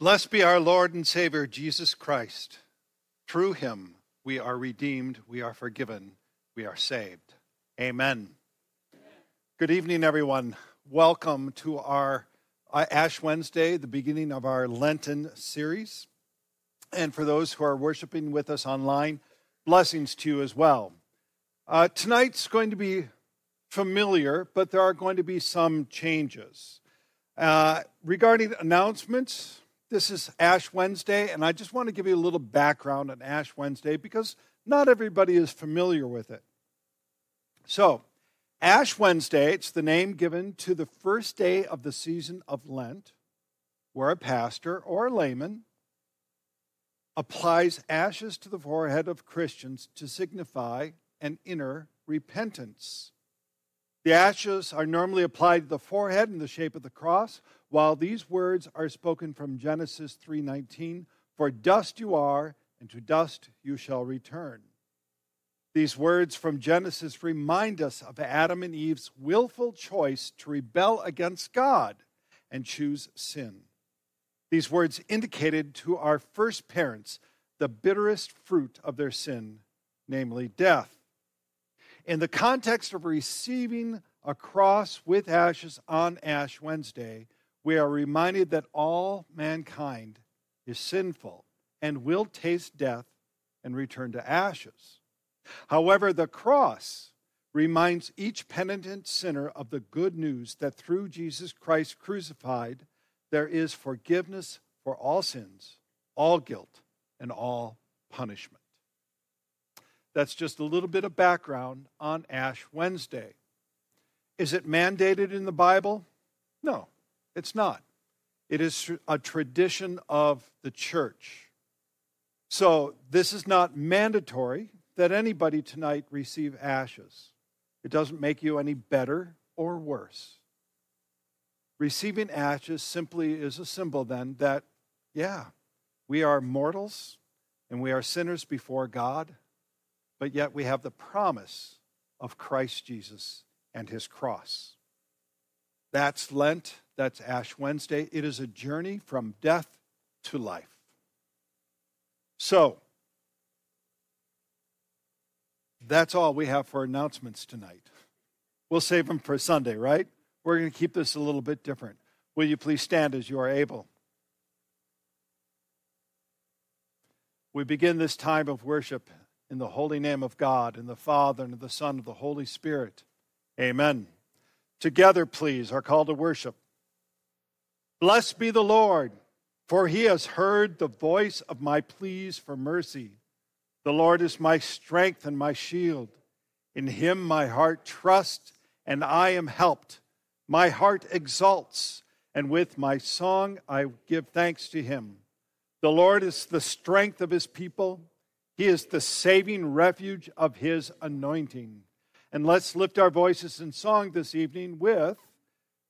Blessed be our Lord and Savior, Jesus Christ. Through him we are redeemed, we are forgiven, we are saved. Amen. Good evening, everyone. Welcome to our uh, Ash Wednesday, the beginning of our Lenten series. And for those who are worshiping with us online, blessings to you as well. Uh, tonight's going to be familiar, but there are going to be some changes. Uh, regarding announcements, this is Ash Wednesday, and I just want to give you a little background on Ash Wednesday because not everybody is familiar with it. So, Ash Wednesday, it's the name given to the first day of the season of Lent, where a pastor or a layman applies ashes to the forehead of Christians to signify an inner repentance. The ashes are normally applied to the forehead in the shape of the cross, while these words are spoken from Genesis 3:19, "For dust you are, and to dust you shall return." These words from Genesis remind us of Adam and Eve's willful choice to rebel against God and choose sin. These words indicated to our first parents the bitterest fruit of their sin, namely death. In the context of receiving a cross with ashes on Ash Wednesday, we are reminded that all mankind is sinful and will taste death and return to ashes. However, the cross reminds each penitent sinner of the good news that through Jesus Christ crucified, there is forgiveness for all sins, all guilt, and all punishment. That's just a little bit of background on Ash Wednesday. Is it mandated in the Bible? No, it's not. It is a tradition of the church. So, this is not mandatory that anybody tonight receive ashes. It doesn't make you any better or worse. Receiving ashes simply is a symbol then that, yeah, we are mortals and we are sinners before God, but yet we have the promise of Christ Jesus and his cross. That's Lent, that's Ash Wednesday. It is a journey from death to life. So, that's all we have for announcements tonight. We'll save them for Sunday, right? We're going to keep this a little bit different. Will you please stand as you are able? We begin this time of worship in the holy name of God, and the Father, and the Son, and of the Holy Spirit. Amen. Together, please, our call to worship. Blessed be the Lord, for he has heard the voice of my pleas for mercy. The Lord is my strength and my shield. In him my heart trusts, and I am helped. My heart exults, and with my song I give thanks to him. The Lord is the strength of his people, he is the saving refuge of his anointing. And let's lift our voices in song this evening with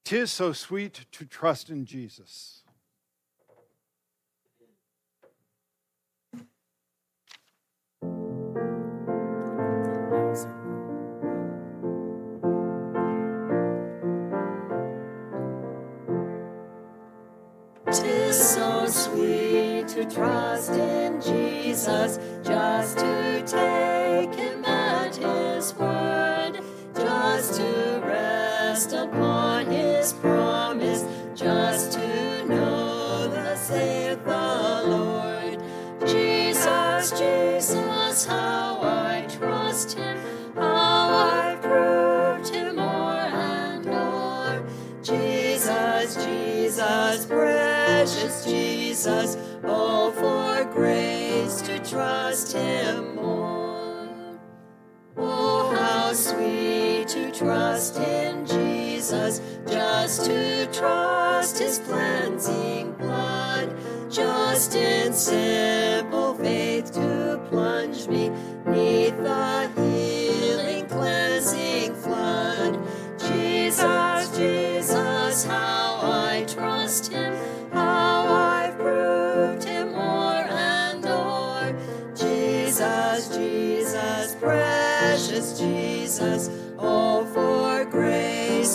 Tis So Sweet to Trust in Jesus. Tis so sweet to trust in Jesus, just to take Jesus, oh, for grace to trust him more. Oh, how sweet to trust in Jesus, just to trust his cleansing blood, just in simple faith to plunge me neath the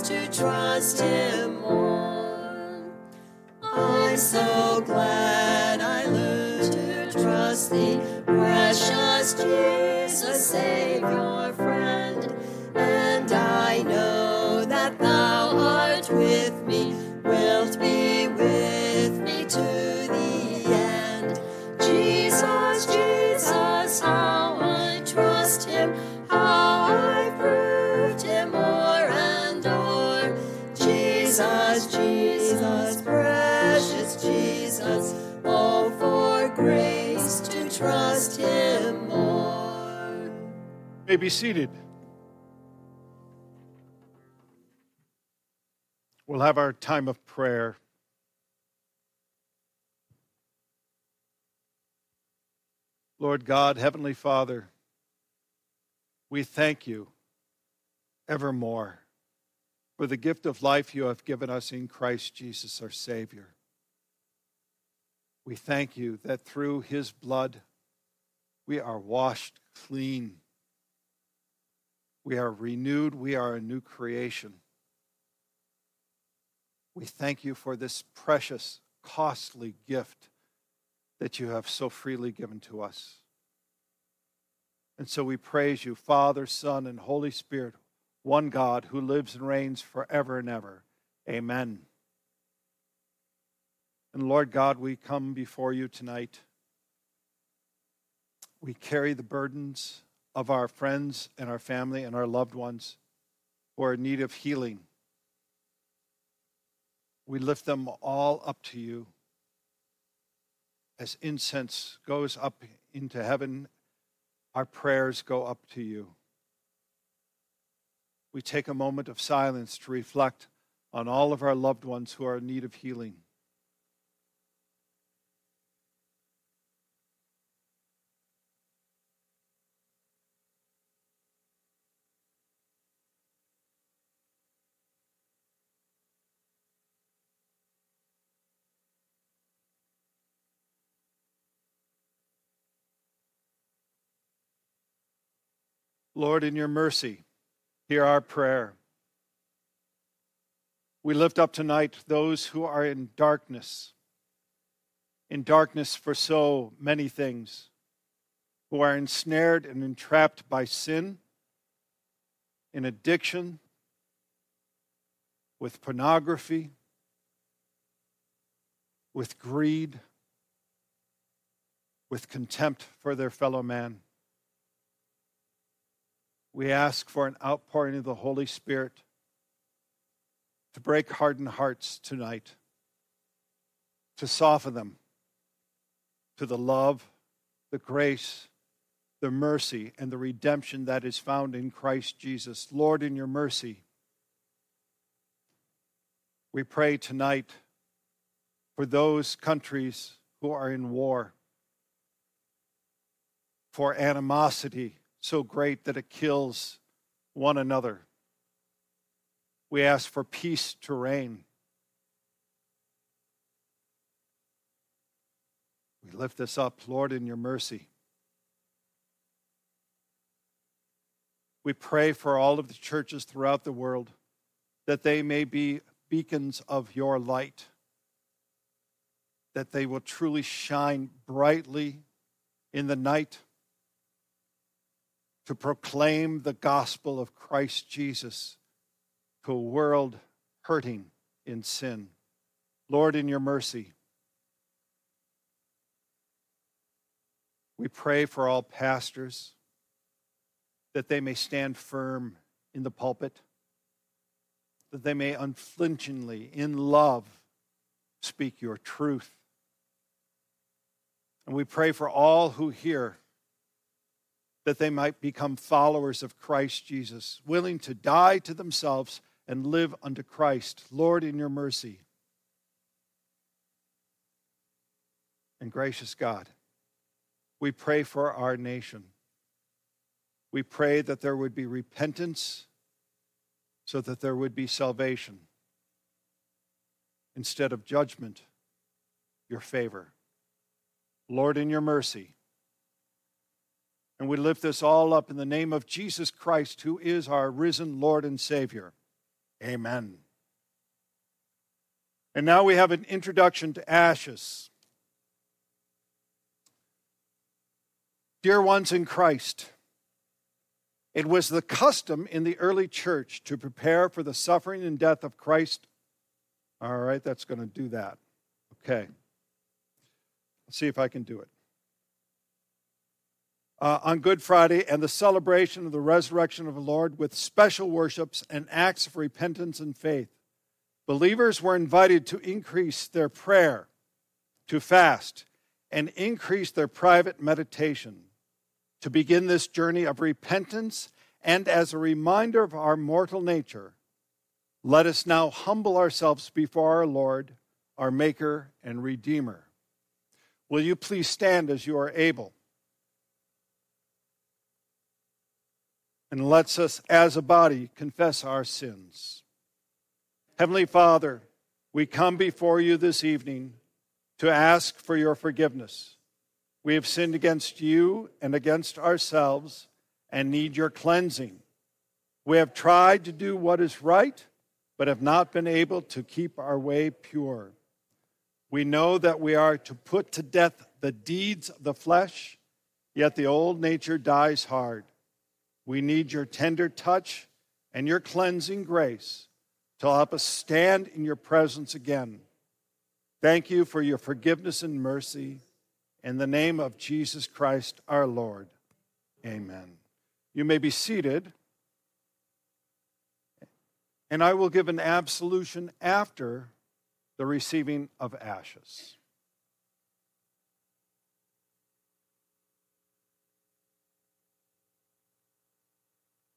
to trust Him more. I'm so glad I learned to trust Thee, precious Jesus Savior. Trust him more. may be seated. We'll have our time of prayer. Lord God, Heavenly Father, we thank you evermore for the gift of life you have given us in Christ Jesus, our Savior. We thank you that through his blood we are washed clean. We are renewed. We are a new creation. We thank you for this precious, costly gift that you have so freely given to us. And so we praise you, Father, Son, and Holy Spirit, one God who lives and reigns forever and ever. Amen. And Lord God, we come before you tonight. We carry the burdens of our friends and our family and our loved ones who are in need of healing. We lift them all up to you as incense goes up into heaven, our prayers go up to you. We take a moment of silence to reflect on all of our loved ones who are in need of healing. Lord, in your mercy, hear our prayer. We lift up tonight those who are in darkness, in darkness for so many things, who are ensnared and entrapped by sin, in addiction, with pornography, with greed, with contempt for their fellow man. We ask for an outpouring of the Holy Spirit to break hardened hearts tonight, to soften them to the love, the grace, the mercy, and the redemption that is found in Christ Jesus. Lord, in your mercy, we pray tonight for those countries who are in war, for animosity so great that it kills one another. We ask for peace to reign. We lift this up, Lord, in your mercy. We pray for all of the churches throughout the world that they may be beacons of your light, that they will truly shine brightly in the night to proclaim the gospel of Christ Jesus to a world hurting in sin. Lord, in your mercy, we pray for all pastors that they may stand firm in the pulpit, that they may unflinchingly, in love, speak your truth. And we pray for all who hear that they might become followers of Christ Jesus, willing to die to themselves and live unto Christ. Lord, in your mercy. And gracious God, we pray for our nation. We pray that there would be repentance so that there would be salvation. Instead of judgment, your favor. Lord, in your mercy. And we lift this all up in the name of Jesus Christ, who is our risen Lord and Savior. Amen. And now we have an introduction to ashes. Dear ones in Christ, it was the custom in the early church to prepare for the suffering and death of Christ. All right, that's going to do that. Okay. Let's see if I can do it. Uh, on Good Friday and the celebration of the resurrection of the Lord with special worships and acts of repentance and faith. Believers were invited to increase their prayer, to fast, and increase their private meditation to begin this journey of repentance and as a reminder of our mortal nature, let us now humble ourselves before our Lord, our Maker and Redeemer. Will you please stand as you are able? And let's us, as a body, confess our sins. Heavenly Father, we come before you this evening to ask for your forgiveness. We have sinned against you and against ourselves and need your cleansing. We have tried to do what is right, but have not been able to keep our way pure. We know that we are to put to death the deeds of the flesh, yet the old nature dies hard. We need your tender touch and your cleansing grace to help us stand in your presence again. Thank you for your forgiveness and mercy. In the name of Jesus Christ our Lord. Amen. You may be seated. And I will give an absolution after the receiving of ashes.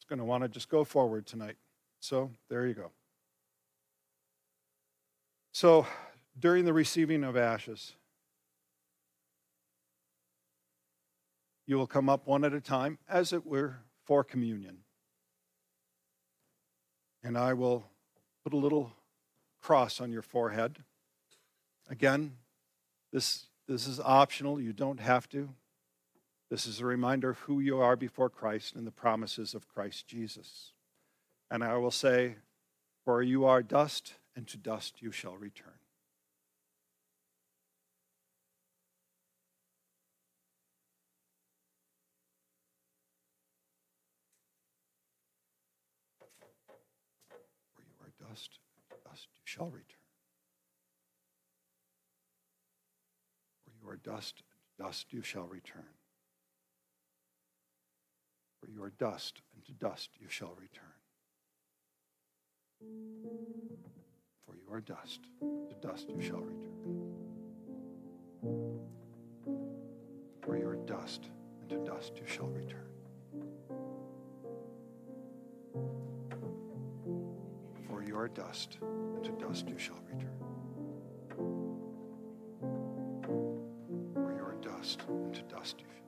Going to want to just go forward tonight. So there you go. So during the receiving of ashes, You will come up one at a time, as it were, for communion. And I will put a little cross on your forehead. Again, this, this is optional. You don't have to. This is a reminder of who you are before Christ and the promises of Christ Jesus. And I will say, For you are dust, and to dust you shall return. For you are dust, dust you shall return. For you are dust, and dust you shall return. For you are dust, and to dust you shall return. For you are dust, to dust you shall return. For you are dust, and to dust you shall return. For you are dust, and to dust you shall return. For you are dust, and to dust you shall.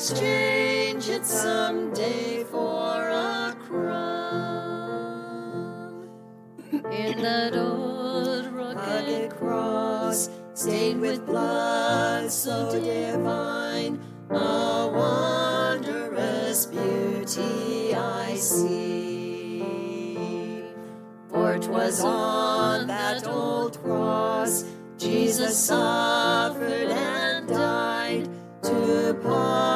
exchange it someday for a crown. In that old rugged cross, stained with blood so divine, a wondrous beauty I see. For 'twas on that old cross Jesus suffered and died to pardon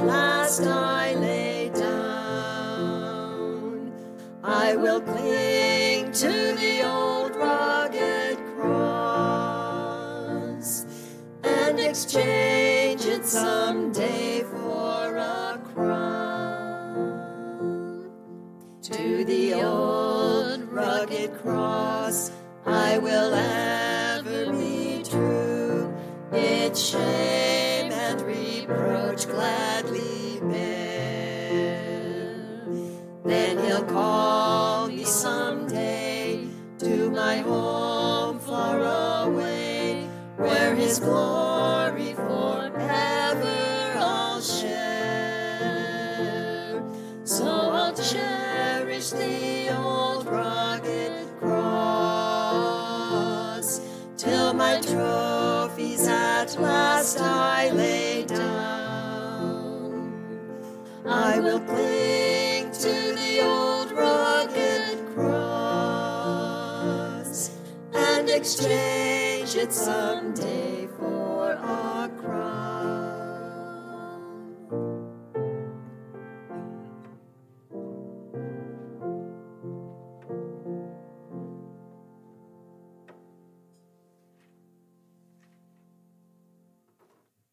last I lay down. I will cling to the old rugged cross and exchange it someday for a crown. To the old rugged cross I will ever be true. Its shame and reproach gladly Then he'll call me someday to my home far away, where his glory forever I'll share. So I'll cherish the old rugged cross till my trophies at last I lay down. I will cling exchange it someday for a crown.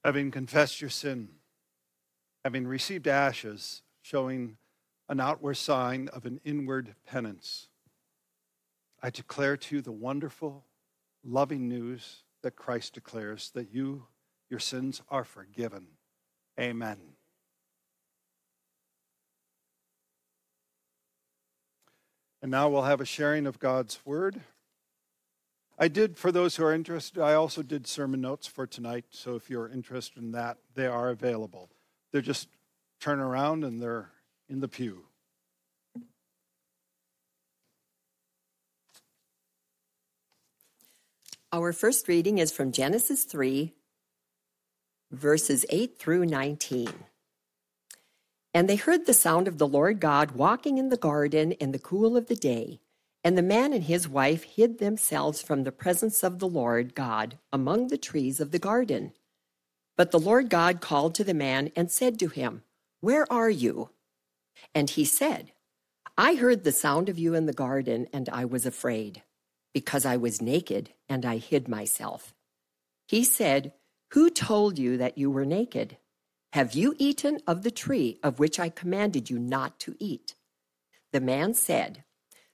Having confessed your sin, having received ashes, showing an outward sign of an inward penance, I declare to you the wonderful, loving news that Christ declares that you, your sins are forgiven. Amen. And now we'll have a sharing of God's word. I did, for those who are interested, I also did sermon notes for tonight. So if you're interested in that, they are available. They're just turn around and they're in the pew. Our first reading is from Genesis 3, verses 8 through 19. And they heard the sound of the Lord God walking in the garden in the cool of the day. And the man and his wife hid themselves from the presence of the Lord God among the trees of the garden. But the Lord God called to the man and said to him, Where are you? And he said, I heard the sound of you in the garden, and I was afraid, because I was naked, and I hid myself. He said, Who told you that you were naked? Have you eaten of the tree of which I commanded you not to eat? The man said,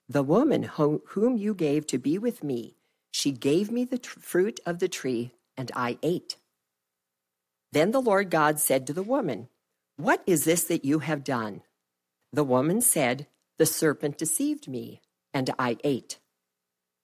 The woman whom you gave to be with me, she gave me the tr- fruit of the tree, and I ate. Then the Lord God said to the woman, What is this that you have done? The woman said, The serpent deceived me, and I ate.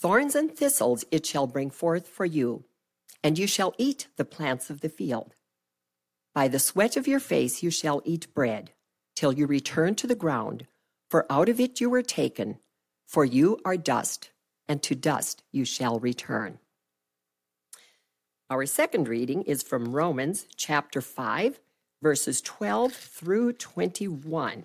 Thorns and thistles it shall bring forth for you, and you shall eat the plants of the field. By the sweat of your face you shall eat bread, till you return to the ground, for out of it you were taken, for you are dust, and to dust you shall return. Our second reading is from Romans chapter 5, verses 12 through 21.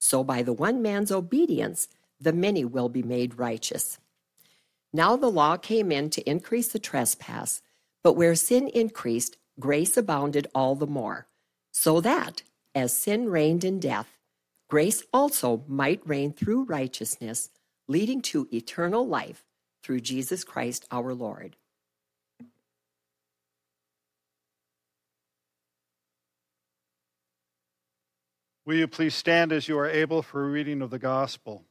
so by the one man's obedience the many will be made righteous. Now the law came in to increase the trespass, but where sin increased, grace abounded all the more, so that, as sin reigned in death, grace also might reign through righteousness, leading to eternal life through Jesus Christ our Lord. Will you please stand as you are able for a reading of the gospel?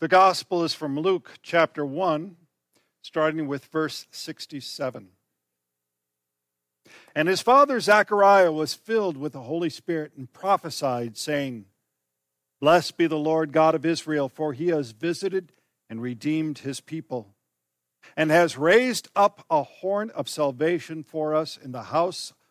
The gospel is from Luke chapter 1, starting with verse 67. And his father Zechariah was filled with the Holy Spirit and prophesied, saying, Blessed be the Lord God of Israel, for he has visited and redeemed his people, and has raised up a horn of salvation for us in the house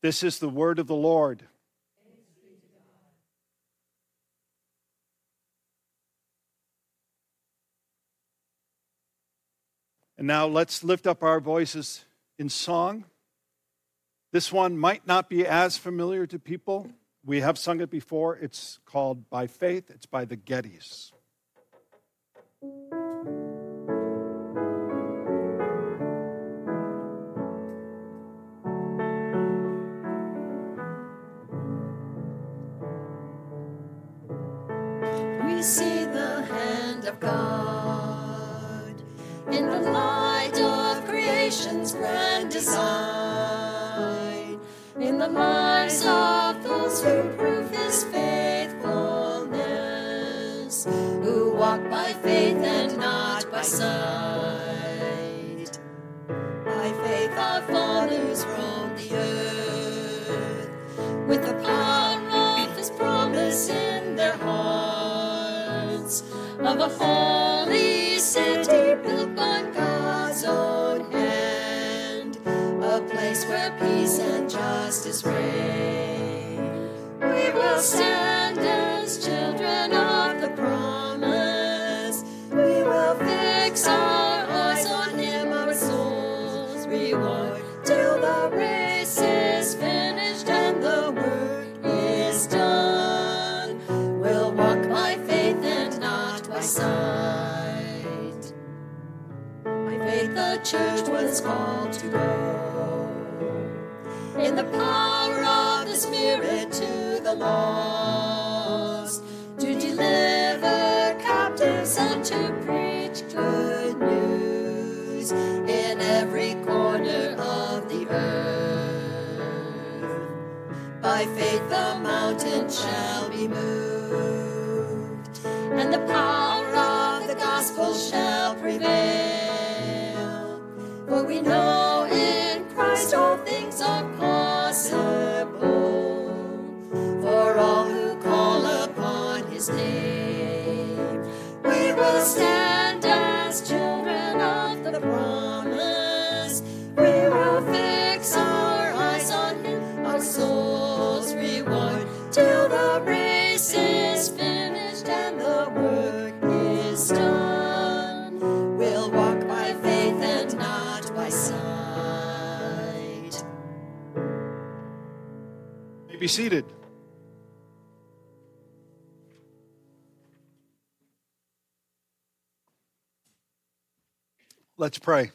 This is the word of the Lord. And now let's lift up our voices in song. This one might not be as familiar to people. We have sung it before. It's called By Faith, it's by the Gettys. Design, in the lives of those who prove his faithfulness, who walk by faith and not by sight. By faith our fathers roamed the earth with the power of his promise in their hearts of a holy We will stand as children of the promise. We will fix our eyes on Him, our souls reward, till the race is finished and the work is done. We'll walk by faith and not by sight. By faith, the church was called to go the power of the Spirit to the lost, to deliver captives and to preach good news in every corner of the earth. By faith the mountain shall be moved, We will stand as children of the promise. We will fix our eyes on him, our souls reward, till the race is finished and the work is done. We'll walk by faith and not by sight. May be seated. Let's pray.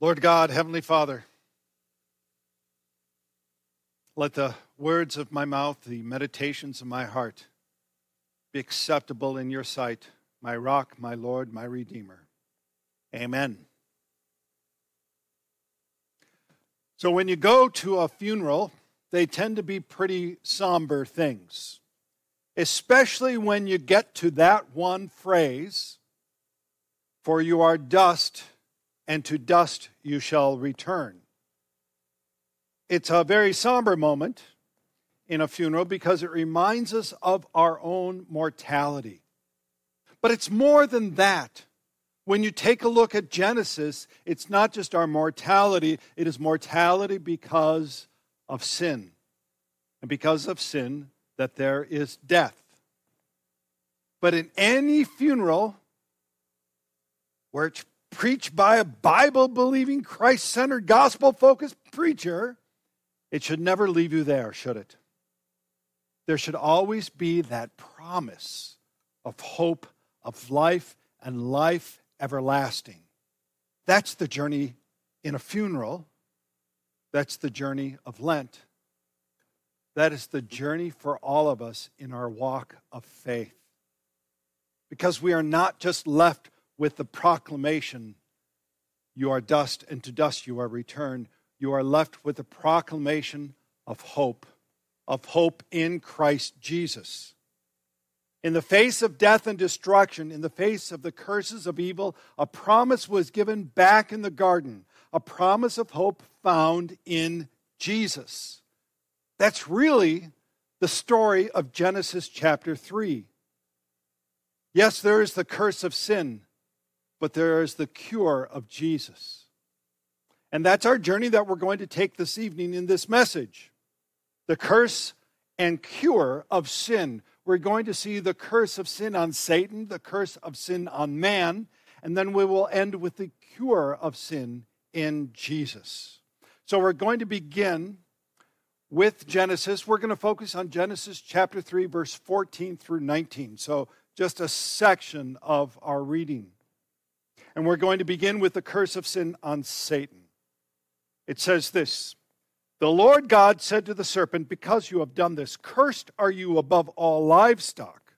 Lord God, Heavenly Father, let the words of my mouth, the meditations of my heart be acceptable in your sight, my rock, my Lord, my Redeemer. Amen. So, when you go to a funeral, they tend to be pretty somber things, especially when you get to that one phrase, for you are dust, and to dust you shall return. It's a very somber moment in a funeral because it reminds us of our own mortality. But it's more than that. When you take a look at Genesis, it's not just our mortality, it is mortality because of sin. And because of sin, that there is death. But in any funeral where it's preached by a Bible believing, Christ centered, gospel focused preacher, it should never leave you there, should it? There should always be that promise of hope, of life, and life everlasting. That's the journey in a funeral. That's the journey of Lent. That is the journey for all of us in our walk of faith. Because we are not just left with the proclamation, You are dust, and to dust you are returned. You are left with the proclamation of hope, of hope in Christ Jesus. In the face of death and destruction, in the face of the curses of evil, a promise was given back in the garden, a promise of hope found in Jesus. That's really the story of Genesis chapter 3. Yes, there is the curse of sin, but there is the cure of Jesus. And that's our journey that we're going to take this evening in this message the curse and cure of sin we're going to see the curse of sin on Satan, the curse of sin on man, and then we will end with the cure of sin in Jesus. So we're going to begin with Genesis. We're going to focus on Genesis chapter 3, verse 14 through 19. So just a section of our reading. And we're going to begin with the curse of sin on Satan. It says this the Lord God said to the serpent, Because you have done this, cursed are you above all livestock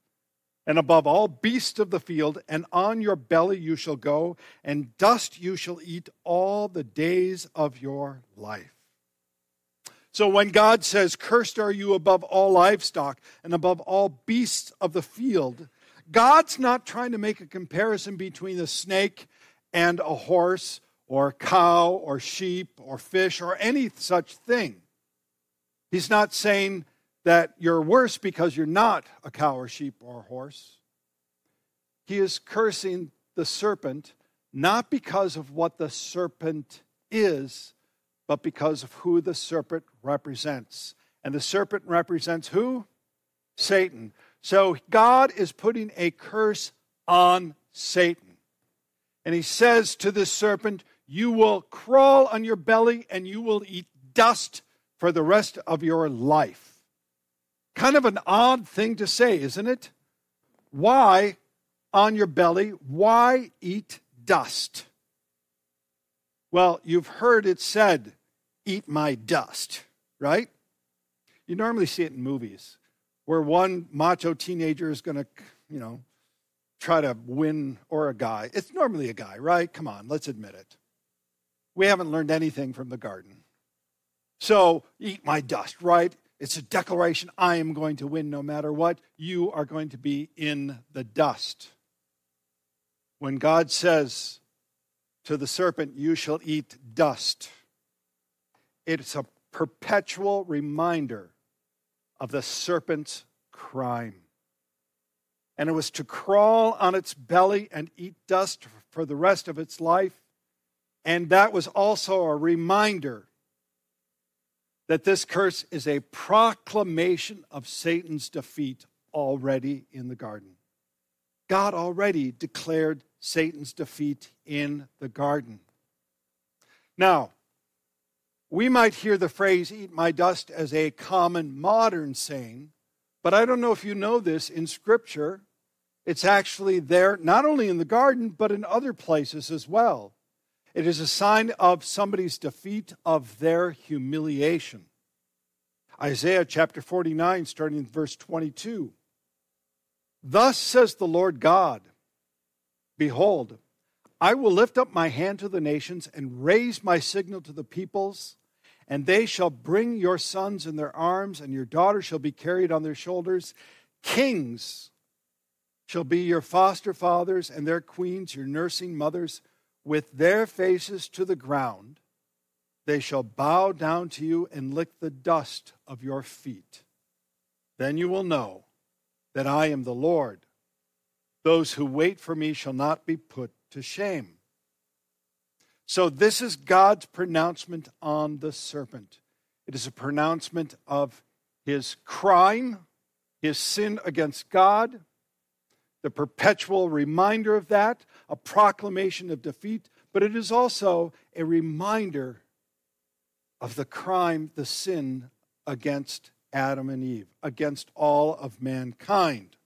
and above all beasts of the field, and on your belly you shall go, and dust you shall eat all the days of your life. So when God says, Cursed are you above all livestock and above all beasts of the field, God's not trying to make a comparison between a snake and a horse or a cow or sheep or fish or any such thing. He's not saying that you're worse because you're not a cow or sheep or horse. He is cursing the serpent not because of what the serpent is, but because of who the serpent represents. And the serpent represents who? Satan. So God is putting a curse on Satan. And he says to the serpent, you will crawl on your belly and you will eat dust for the rest of your life. Kind of an odd thing to say, isn't it? Why on your belly? Why eat dust? Well, you've heard it said, eat my dust, right? You normally see it in movies where one macho teenager is going to, you know, try to win or a guy. It's normally a guy, right? Come on, let's admit it. we haven't learned anything from the garden. So, eat my dust, right? It's a declaration I am going to win no matter what. You are going to be in the dust. When God says to the serpent, You shall eat dust, it's a perpetual reminder of the serpent's crime. And it was to crawl on its belly and eat dust for the rest of its life. And that was also a reminder that this curse is a proclamation of Satan's defeat already in the garden. God already declared Satan's defeat in the garden. Now, we might hear the phrase eat my dust as a common modern saying, but I don't know if you know this in Scripture. It's actually there not only in the garden, but in other places as well. It is a sign of somebody's defeat of their humiliation. Isaiah chapter 49, starting in verse 22. Thus says the Lord God Behold, I will lift up my hand to the nations and raise my signal to the peoples, and they shall bring your sons in their arms, and your daughters shall be carried on their shoulders. Kings shall be your foster fathers, and their queens your nursing mothers, with their faces to the ground. They shall bow down to you and lick the dust of your feet. Then you will know that I am the Lord. Those who wait for me shall not be put to shame. So, this is God's pronouncement on the serpent. It is a pronouncement of his crime, his sin against God, the perpetual reminder of that, a proclamation of defeat, but it is also a reminder of the crime, the sin against Adam and Eve, against all of mankind.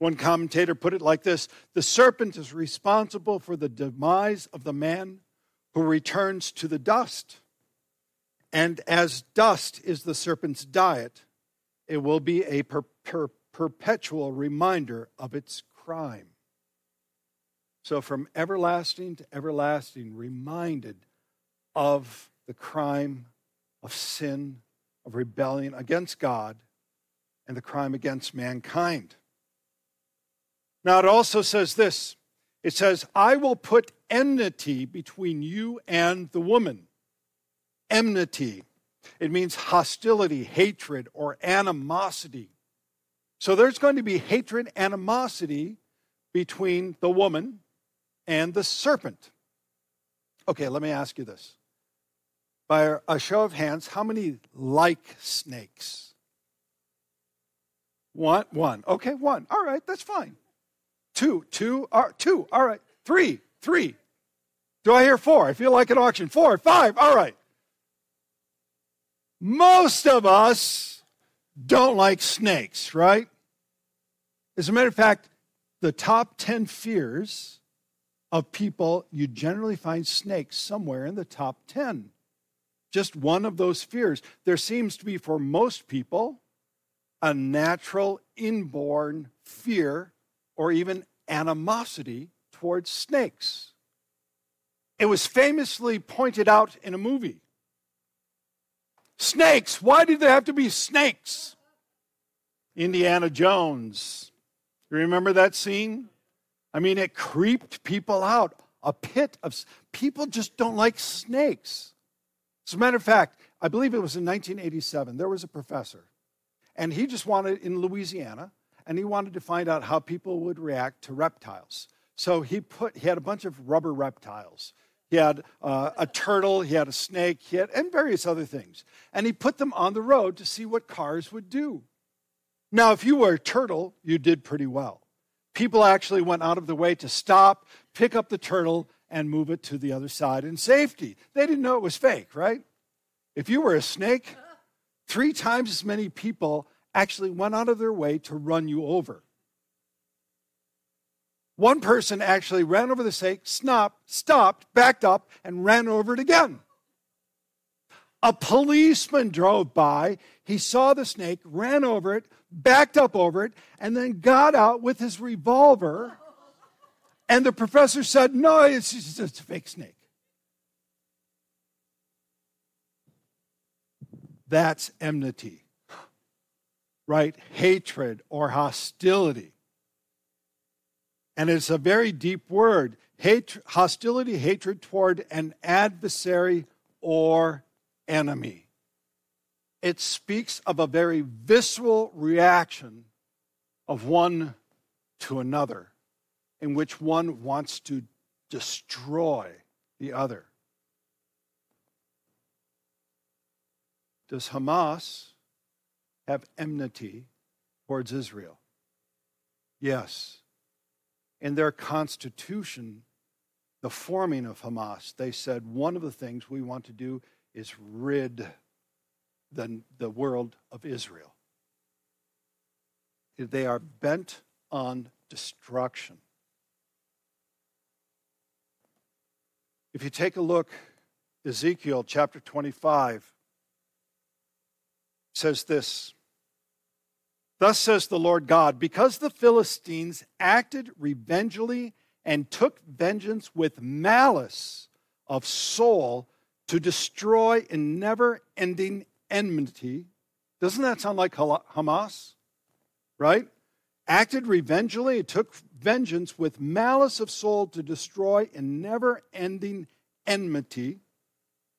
One commentator put it like this The serpent is responsible for the demise of the man who returns to the dust. And as dust is the serpent's diet, it will be a per- per- perpetual reminder of its crime. So, from everlasting to everlasting, reminded of the crime of sin, of rebellion against God, and the crime against mankind. Now, it also says this it says, I will put enmity between you and the woman. Enmity. It means hostility, hatred, or animosity. So there's going to be hatred, animosity between the woman and the serpent. Okay, let me ask you this. By a show of hands, how many like snakes? One, one. Okay, one. All right, that's fine. Two, two, uh, two. All right. Three, three. Do I hear four? I feel like an auction. Four, five. All right. Most of us don't like snakes, right? As a matter of fact, the top 10 fears of people, you generally find snakes somewhere in the top 10 just one of those fears. There seems to be, for most people, a natural inborn fear or even animosity towards snakes. It was famously pointed out in a movie. Snakes, why do they have to be snakes? Indiana Jones. You remember that scene? I mean, it creeped people out. A pit of people just don't like snakes. As a matter of fact, I believe it was in 1987, there was a professor, and he just wanted, in Louisiana, and he wanted to find out how people would react to reptiles. So he put, he had a bunch of rubber reptiles. He had uh, a turtle, he had a snake, he had, and various other things. And he put them on the road to see what cars would do. Now, if you were a turtle, you did pretty well. People actually went out of the way to stop, pick up the turtle, and move it to the other side in safety. They didn't know it was fake, right? If you were a snake, three times as many people actually went out of their way to run you over. One person actually ran over the snake, stopped, backed up, and ran over it again. A policeman drove by. He saw the snake, ran over it, backed up over it, and then got out with his revolver and the professor said, No, it's just a fake snake. That's enmity, right? Hatred or hostility. And it's a very deep word hostility, hatred toward an adversary or enemy. It speaks of a very visceral reaction of one to another in which one wants to destroy the other. Does Hamas have enmity towards Israel? Yes. In their constitution, the forming of Hamas, they said one of the things we want to do is rid the, the world of Israel. They are bent on destruction. If you take a look, Ezekiel chapter 25 says this Thus says the Lord God, because the Philistines acted revengefully and took vengeance with malice of soul to destroy in never ending enmity. Doesn't that sound like Hamas? Right? Acted revengefully, took vengeance with malice of soul to destroy in never ending enmity.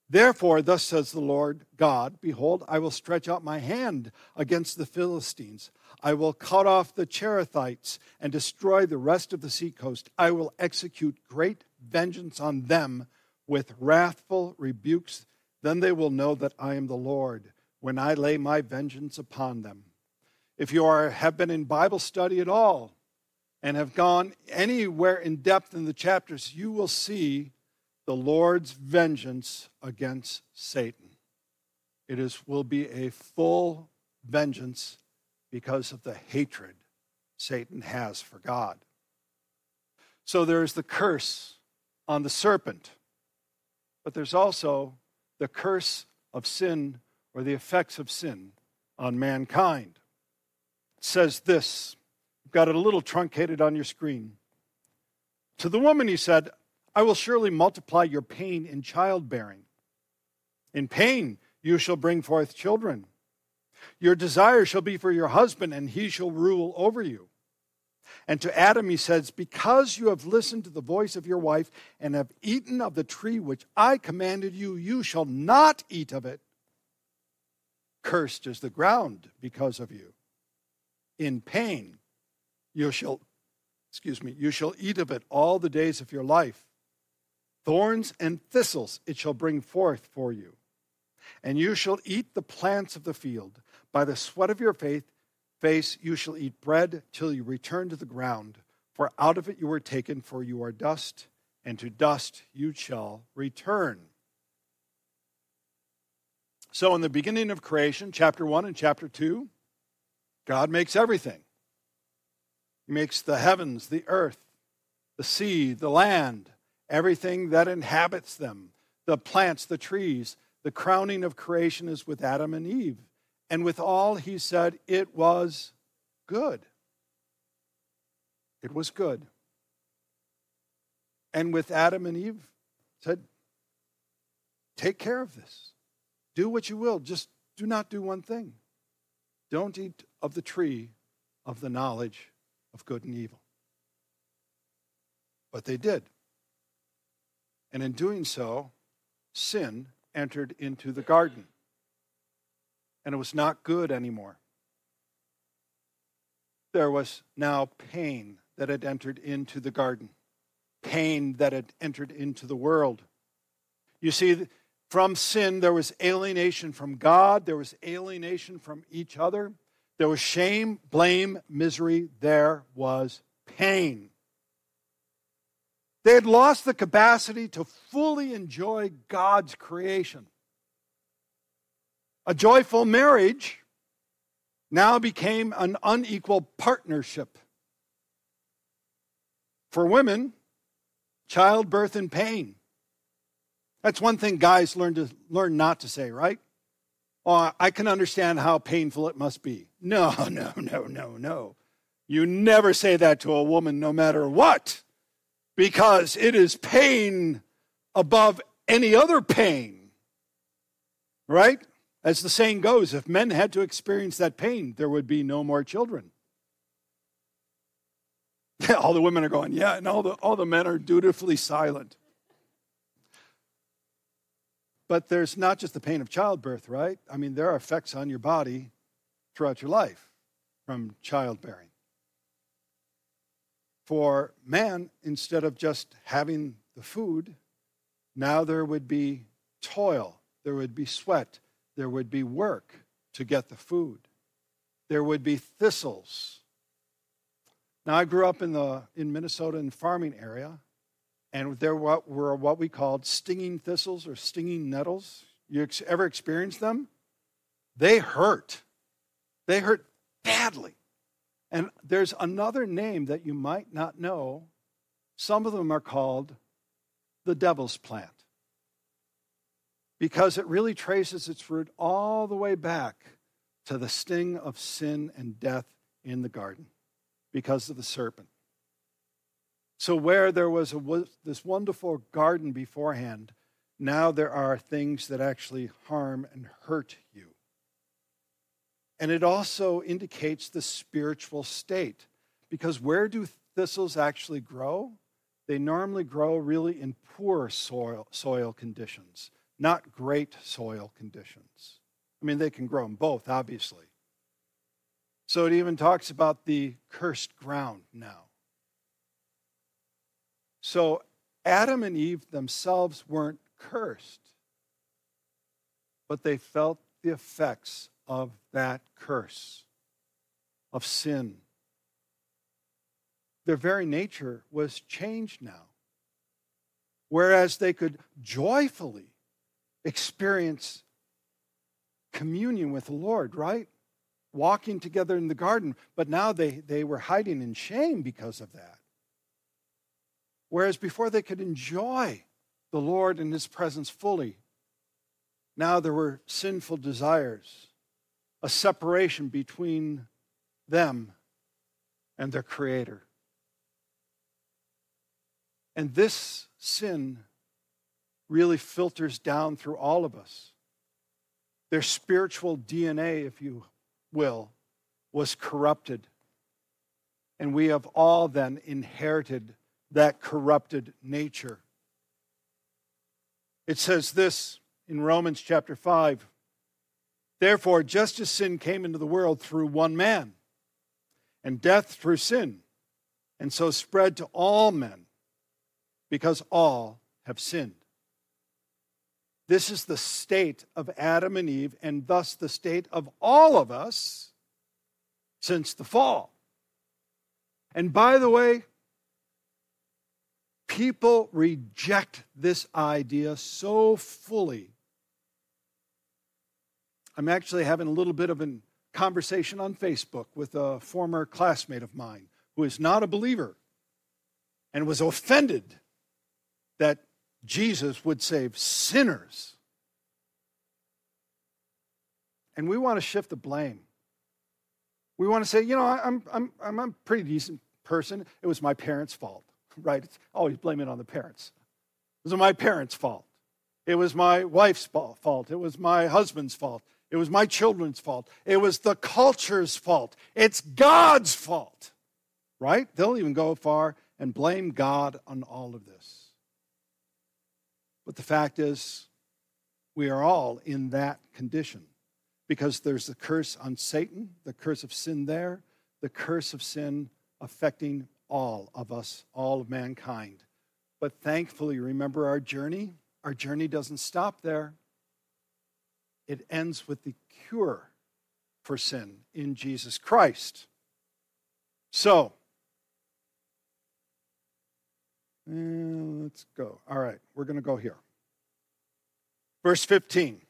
Therefore, thus says the Lord God Behold, I will stretch out my hand against the Philistines. I will cut off the Cherethites and destroy the rest of the seacoast. I will execute great vengeance on them with wrathful rebukes. Then they will know that I am the Lord when I lay my vengeance upon them. If you are, have been in Bible study at all and have gone anywhere in depth in the chapters, you will see the Lord's vengeance against Satan. It is, will be a full vengeance because of the hatred Satan has for God. So there's the curse on the serpent, but there's also the curse of sin or the effects of sin on mankind. Says this, you've got it a little truncated on your screen. To the woman, he said, I will surely multiply your pain in childbearing. In pain you shall bring forth children. Your desire shall be for your husband, and he shall rule over you. And to Adam he says, Because you have listened to the voice of your wife and have eaten of the tree which I commanded you, you shall not eat of it. Cursed is the ground because of you. In pain you shall, excuse me, you shall eat of it all the days of your life. Thorns and thistles it shall bring forth for you. And you shall eat the plants of the field. By the sweat of your faith, face you shall eat bread till you return to the ground. For out of it you were taken, for you are dust, and to dust you shall return. So, in the beginning of creation, chapter 1 and chapter 2, God makes everything. He makes the heavens, the earth, the sea, the land, everything that inhabits them the plants, the trees. The crowning of creation is with Adam and Eve. And with all, he said, it was good. It was good. And with Adam and Eve, said, take care of this. Do what you will. Just do not do one thing. Don't eat of the tree of the knowledge of good and evil. But they did. And in doing so, sin entered into the garden. And it was not good anymore. There was now pain that had entered into the garden, pain that had entered into the world. You see, from sin, there was alienation from God, there was alienation from each other, there was shame, blame, misery, there was pain. They had lost the capacity to fully enjoy God's creation. A joyful marriage now became an unequal partnership. For women, childbirth and pain. That's one thing guys learn to learn not to say, right? Oh, I can understand how painful it must be. No, no, no, no, no. You never say that to a woman, no matter what because it is pain above any other pain. Right? As the saying goes, if men had to experience that pain, there would be no more children. all the women are going, yeah, and all the, all the men are dutifully silent. But there's not just the pain of childbirth, right? I mean, there are effects on your body throughout your life from childbearing. For man, instead of just having the food, now there would be toil, there would be sweat, there would be work to get the food, there would be thistles. Now, I grew up in, the, in Minnesota in farming area, and there were what we called stinging thistles or stinging nettles. You ever experienced them? They hurt. They hurt badly. And there's another name that you might not know. Some of them are called the devil's plant because it really traces its root all the way back to the sting of sin and death in the garden because of the serpent. So, where there was a, this wonderful garden beforehand, now there are things that actually harm and hurt you. And it also indicates the spiritual state. Because where do thistles actually grow? They normally grow really in poor soil, soil conditions, not great soil conditions. I mean, they can grow in both, obviously. So it even talks about the cursed ground now. So Adam and Eve themselves weren't cursed, but they felt the effects of that curse, of sin. Their very nature was changed now. Whereas they could joyfully experience communion with the Lord, right? Walking together in the garden, but now they, they were hiding in shame because of that. Whereas before they could enjoy the Lord and His presence fully, now there were sinful desires, a separation between them and their Creator. And this sin really filters down through all of us. Their spiritual DNA, if you will, was corrupted. And we have all then inherited that corrupted nature. It says this in Romans chapter 5 Therefore, just as sin came into the world through one man, and death through sin, and so spread to all men, because all have sinned. This is the state of Adam and Eve, and thus the state of all of us since the fall. And by the way, People reject this idea so fully. I'm actually having a little bit of a conversation on Facebook with a former classmate of mine who is not a believer and was offended that Jesus would save sinners. And we want to shift the blame. We want to say, you know, I'm, I'm, I'm a pretty decent person. It was my parents' fault right? It's always blaming it on the parents. It was my parents' fault. It was my wife's fault. It was my husband's fault. It was my children's fault. It was the culture's fault. It's God's fault, right? They'll even go far and blame God on all of this. But the fact is, we are all in that condition because there's the curse on Satan, the curse of sin there, the curse of sin affecting all of us, all of mankind. But thankfully, remember our journey? Our journey doesn't stop there. It ends with the cure for sin in Jesus Christ. So, uh, let's go. All right, we're going to go here. Verse 15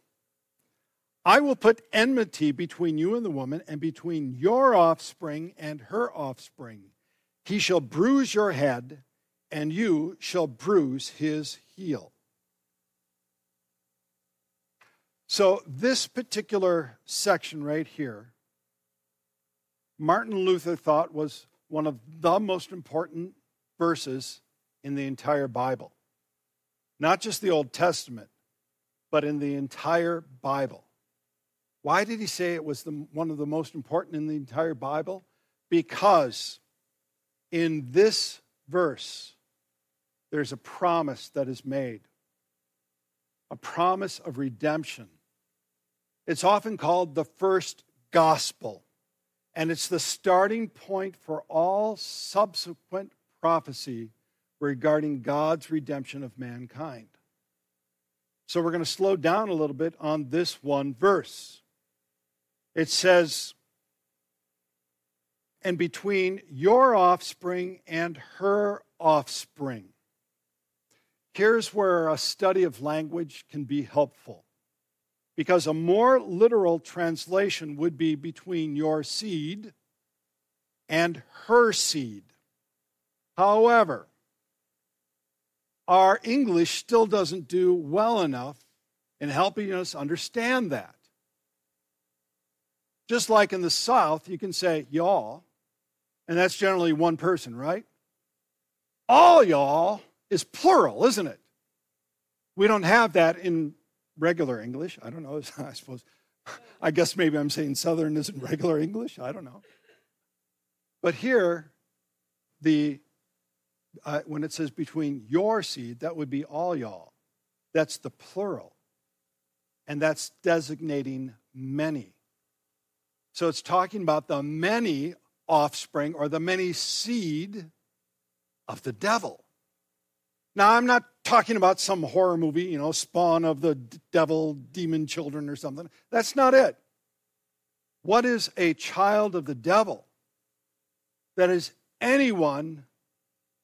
I will put enmity between you and the woman, and between your offspring and her offspring. He shall bruise your head, and you shall bruise his heel. So, this particular section right here, Martin Luther thought was one of the most important verses in the entire Bible. Not just the Old Testament, but in the entire Bible. Why did he say it was the, one of the most important in the entire Bible? Because in this verse, there's a promise that is made a promise of redemption. It's often called the first gospel, and it's the starting point for all subsequent prophecy regarding God's redemption of mankind. So we're going to slow down a little bit on this one verse. It says, and between your offspring and her offspring. Here's where a study of language can be helpful. Because a more literal translation would be between your seed and her seed. However, our English still doesn't do well enough in helping us understand that. Just like in the South, you can say y'all, and that's generally one person, right? All y'all is plural, isn't it? We don't have that in regular English. I don't know, I suppose. I guess maybe I'm saying Southern isn't regular English. I don't know. But here, the uh, when it says between your seed, that would be all y'all. That's the plural. And that's designating many. So it's talking about the many offspring or the many seed of the devil. Now, I'm not talking about some horror movie, you know, spawn of the devil, demon children or something. That's not it. What is a child of the devil? That is anyone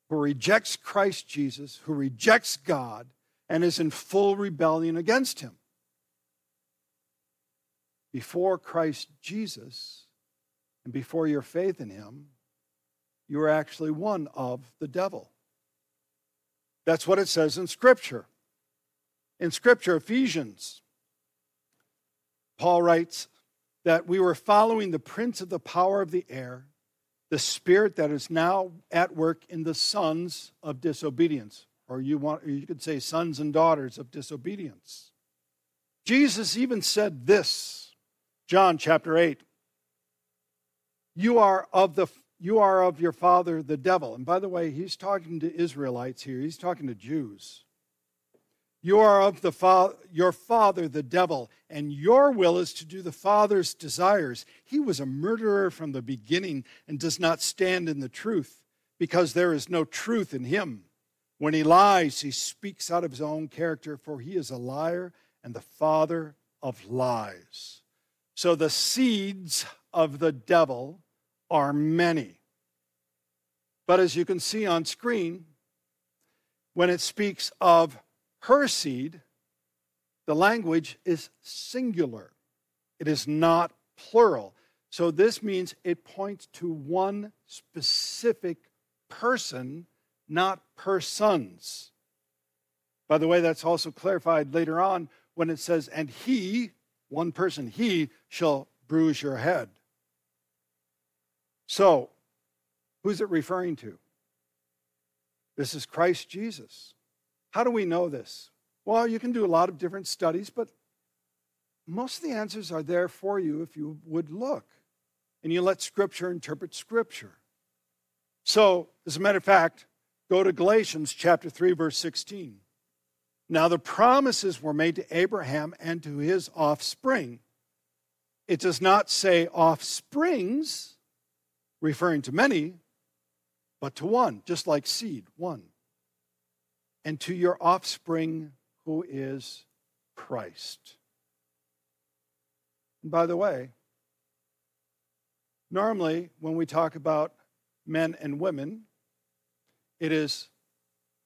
who rejects Christ Jesus, who rejects God, and is in full rebellion against him. Before Christ Jesus and before your faith in him, you are actually one of the devil. That's what it says in Scripture. In Scripture, Ephesians, Paul writes that we were following the prince of the power of the air the spirit that is now at work in the sons of disobedience or you want or you could say sons and daughters of disobedience jesus even said this john chapter 8 you are of the you are of your father the devil and by the way he's talking to israelites here he's talking to jews you are of the fa- your father, the devil, and your will is to do the father's desires. He was a murderer from the beginning and does not stand in the truth, because there is no truth in him. When he lies, he speaks out of his own character, for he is a liar and the father of lies. So the seeds of the devil are many. But as you can see on screen, when it speaks of her seed, the language is singular, it is not plural. So this means it points to one specific person, not persons. By the way, that's also clarified later on when it says, and he, one person, he shall bruise your head. So, who's it referring to? This is Christ Jesus. How do we know this? Well, you can do a lot of different studies, but most of the answers are there for you if you would look and you let Scripture interpret Scripture. So, as a matter of fact, go to Galatians chapter 3, verse 16. Now, the promises were made to Abraham and to his offspring. It does not say offsprings, referring to many, but to one, just like seed, one and to your offspring, who is Christ. And by the way, normally when we talk about men and women, it is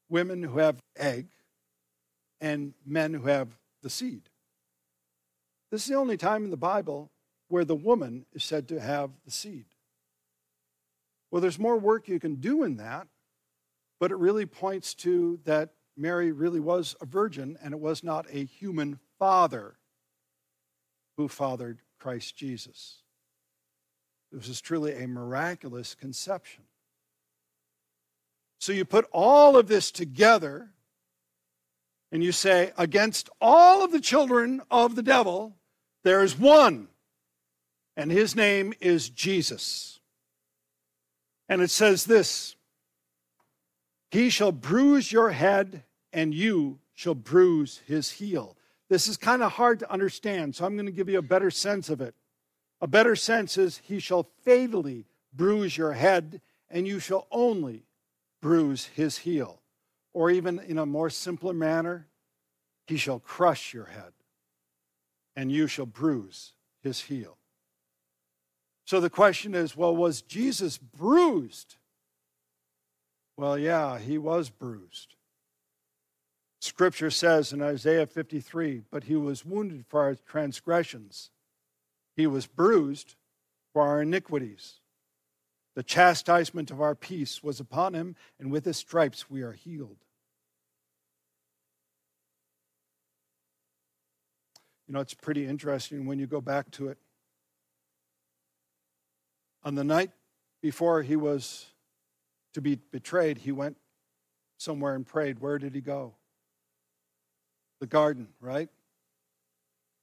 women who have egg and men who have the seed. This is the only time in the Bible where the woman is said to have the seed. Well, there's more work you can do in that, but it really points to that Mary really was a virgin and it was not a human father who fathered Christ Jesus. This was truly a miraculous conception. So you put all of this together and you say, against all of the children of the devil, There is one, and his name is Jesus. And it says this He shall bruise your head, and you shall bruise his heel. This is kind of hard to understand, so I'm going to give you a better sense of it. A better sense is, He shall fatally bruise your head, and you shall only bruise his heel. Or even in a more simpler manner, He shall crush your head, and you shall bruise his heel. So the question is well, was Jesus bruised? Well, yeah, he was bruised. Scripture says in Isaiah 53 but he was wounded for our transgressions, he was bruised for our iniquities. The chastisement of our peace was upon him, and with his stripes we are healed. You know, it's pretty interesting when you go back to it. On the night before he was to be betrayed, he went somewhere and prayed. Where did he go? The garden, right?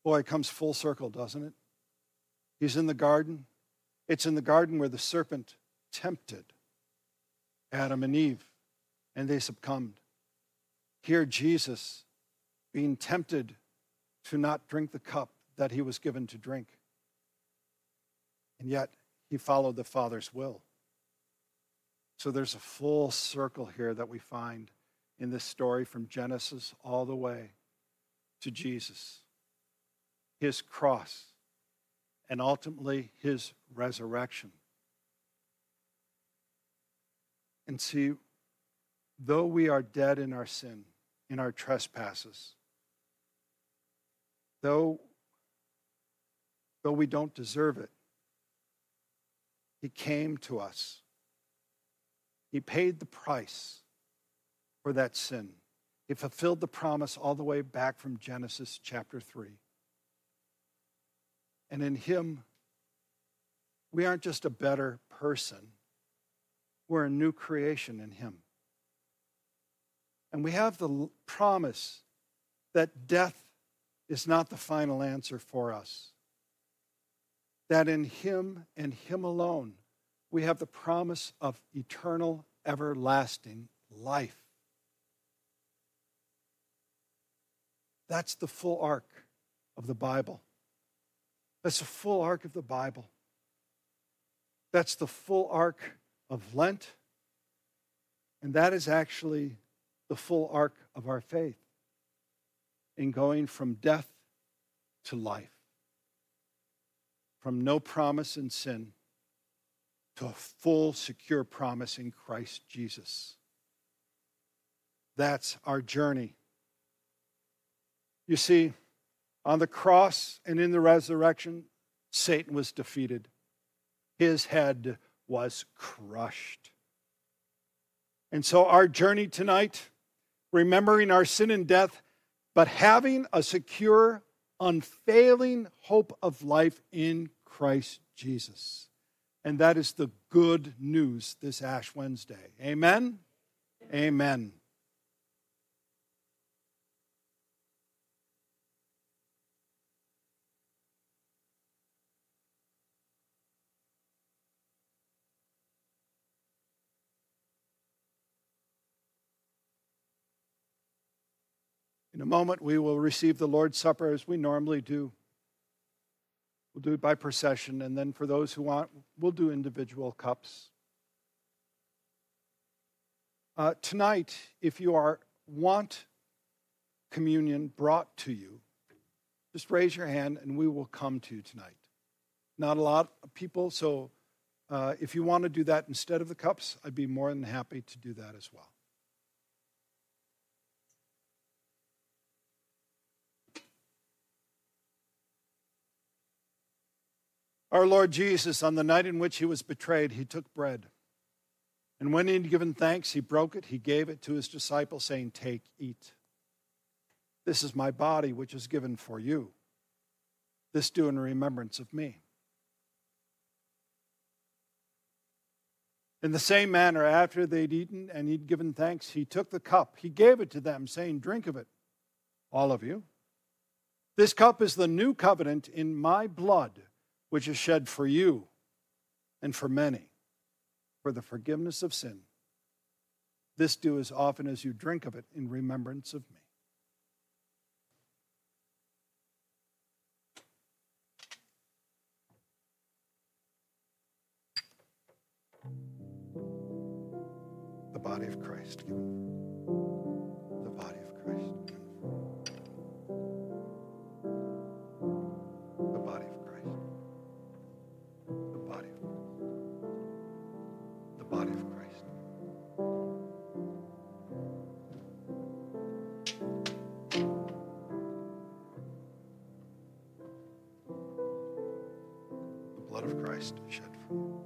Boy, it comes full circle, doesn't it? He's in the garden. It's in the garden where the serpent tempted Adam and Eve, and they succumbed. Here, Jesus being tempted to not drink the cup that he was given to drink. And yet, he followed the Father's will. So there's a full circle here that we find in this story from Genesis all the way to Jesus, his cross, and ultimately his resurrection. And see, though we are dead in our sin, in our trespasses, though, though we don't deserve it, he came to us. He paid the price for that sin. He fulfilled the promise all the way back from Genesis chapter 3. And in Him, we aren't just a better person, we're a new creation in Him. And we have the promise that death is not the final answer for us that in Him and Him alone we have the promise of eternal, everlasting life. That's the full arc of the Bible. That's the full arc of the Bible. That's the full arc of Lent. And that is actually the full arc of our faith in going from death to life from no promise in sin to a full, secure promise in Christ Jesus. That's our journey. You see, on the cross and in the resurrection, Satan was defeated. His head was crushed. And so, our journey tonight, remembering our sin and death, but having a secure unfailing hope of life in Christ Jesus. And that is the good news this Ash Wednesday. Amen? Amen. In a moment, we will receive the Lord's Supper as we normally do. We'll do it by procession, and then for those who want, we'll do individual cups. Uh, tonight, if you are want communion brought to you, just raise your hand and we will come to you tonight. Not a lot of people, so uh, if you want to do that instead of the cups, I'd be more than happy to do that as well. Our Lord Jesus, on the night in which he was betrayed, he took bread. And when he had given thanks, he broke it, he gave it to his disciples, saying, Take, eat. This is my body, which is given for you. This do in remembrance of me. In the same manner, after they'd eaten and he'd given thanks, he took the cup. He gave it to them, saying, Drink of it, all of you. This cup is the new covenant in my blood, which is shed for you and for many for the forgiveness of sin. This do as often as you drink of it in remembrance of me. The body of Christ Christ shed for you.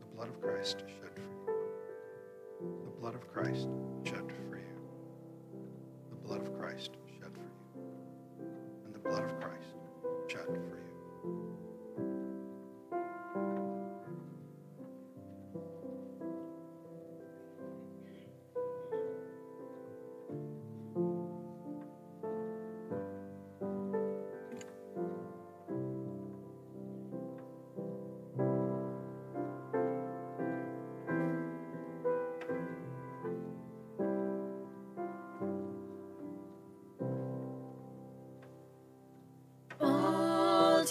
The blood of Christ shed for you. The blood of Christ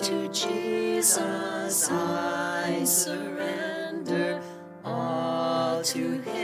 to Jesus I surrender. All to Him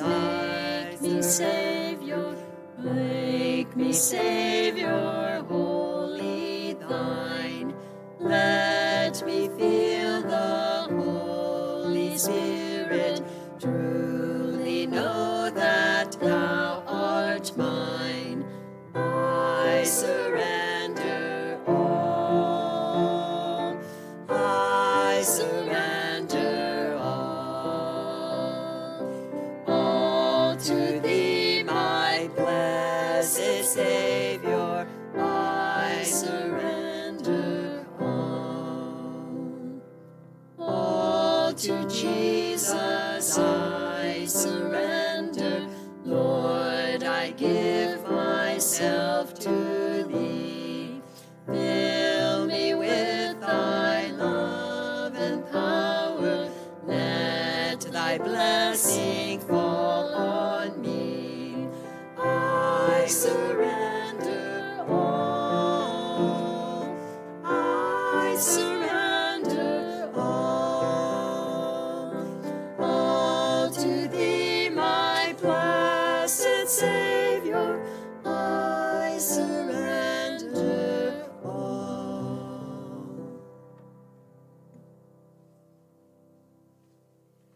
make me Savior, make me Savior, wholly Thine. Let me feel the Holy Spirit, truly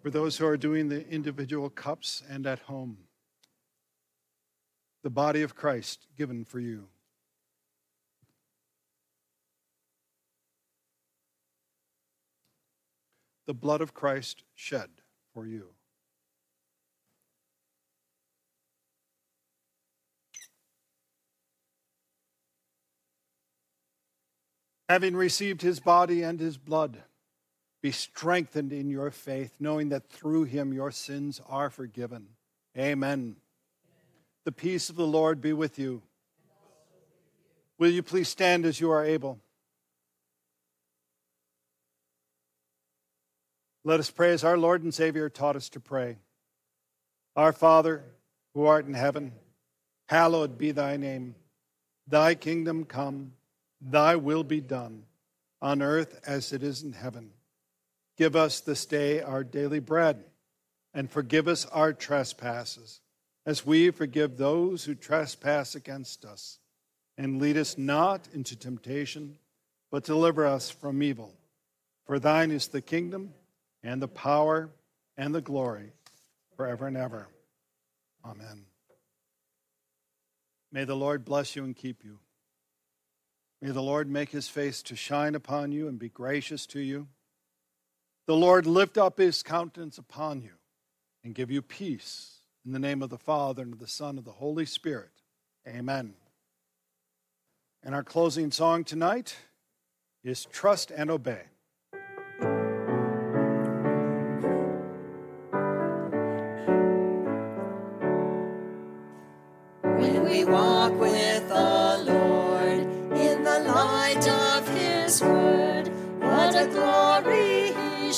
For those who are doing the individual cups and at home, the body of Christ given for you. The blood of Christ shed for you. Having received his body and his blood, Be strengthened in your faith, knowing that through him your sins are forgiven. Amen. The peace of the Lord be with you. Will you please stand as you are able? Let us pray as our Lord and Savior taught us to pray. Our Father, who art in heaven, hallowed be thy name. Thy kingdom come, thy will be done, on earth as it is in heaven. Give us this day our daily bread, and forgive us our trespasses, as we forgive those who trespass against us. And lead us not into temptation, but deliver us from evil. For thine is the kingdom, and the power, and the glory, forever and ever. Amen. May the Lord bless you and keep you. May the Lord make his face to shine upon you and be gracious to you. The Lord lift up his countenance upon you and give you peace. In the name of the Father, and of the Son, and of the Holy Spirit. Amen. And our closing song tonight is Trust and Obey.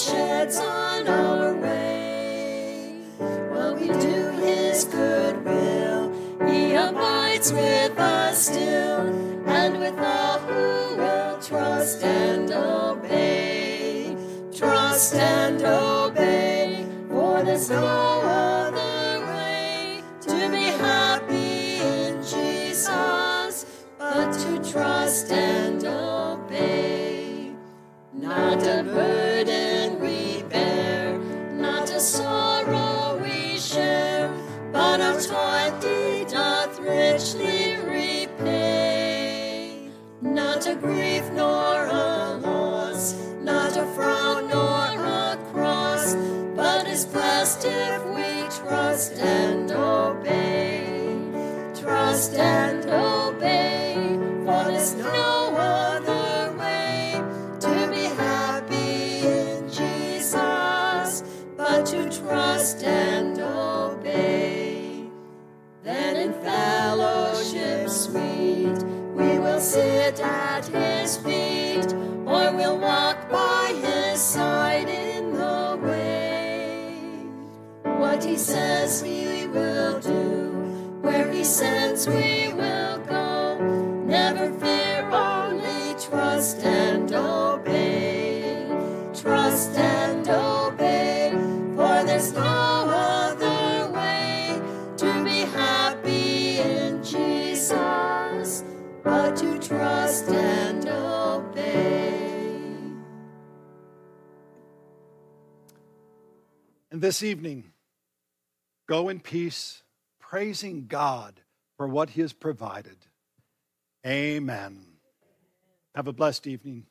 Sheds on our way. While we do His good will, He abides with us still, and with all who will trust and obey. Trust and obey, for there's no other way to be happy in Jesus, but to trust and obey. Not a burden our toil He doth richly repay. Not a grief nor a loss, not a frown nor a cross, but is blessed if we trust and obey. Trust and obey, for there's no other way to be happy in Jesus, but to trust and sit at his feet, or we'll walk by his side in the way. What he says we will do, where he sends we trust and obey. And this evening, go in peace, praising God for what He has provided. Amen. Have a blessed evening.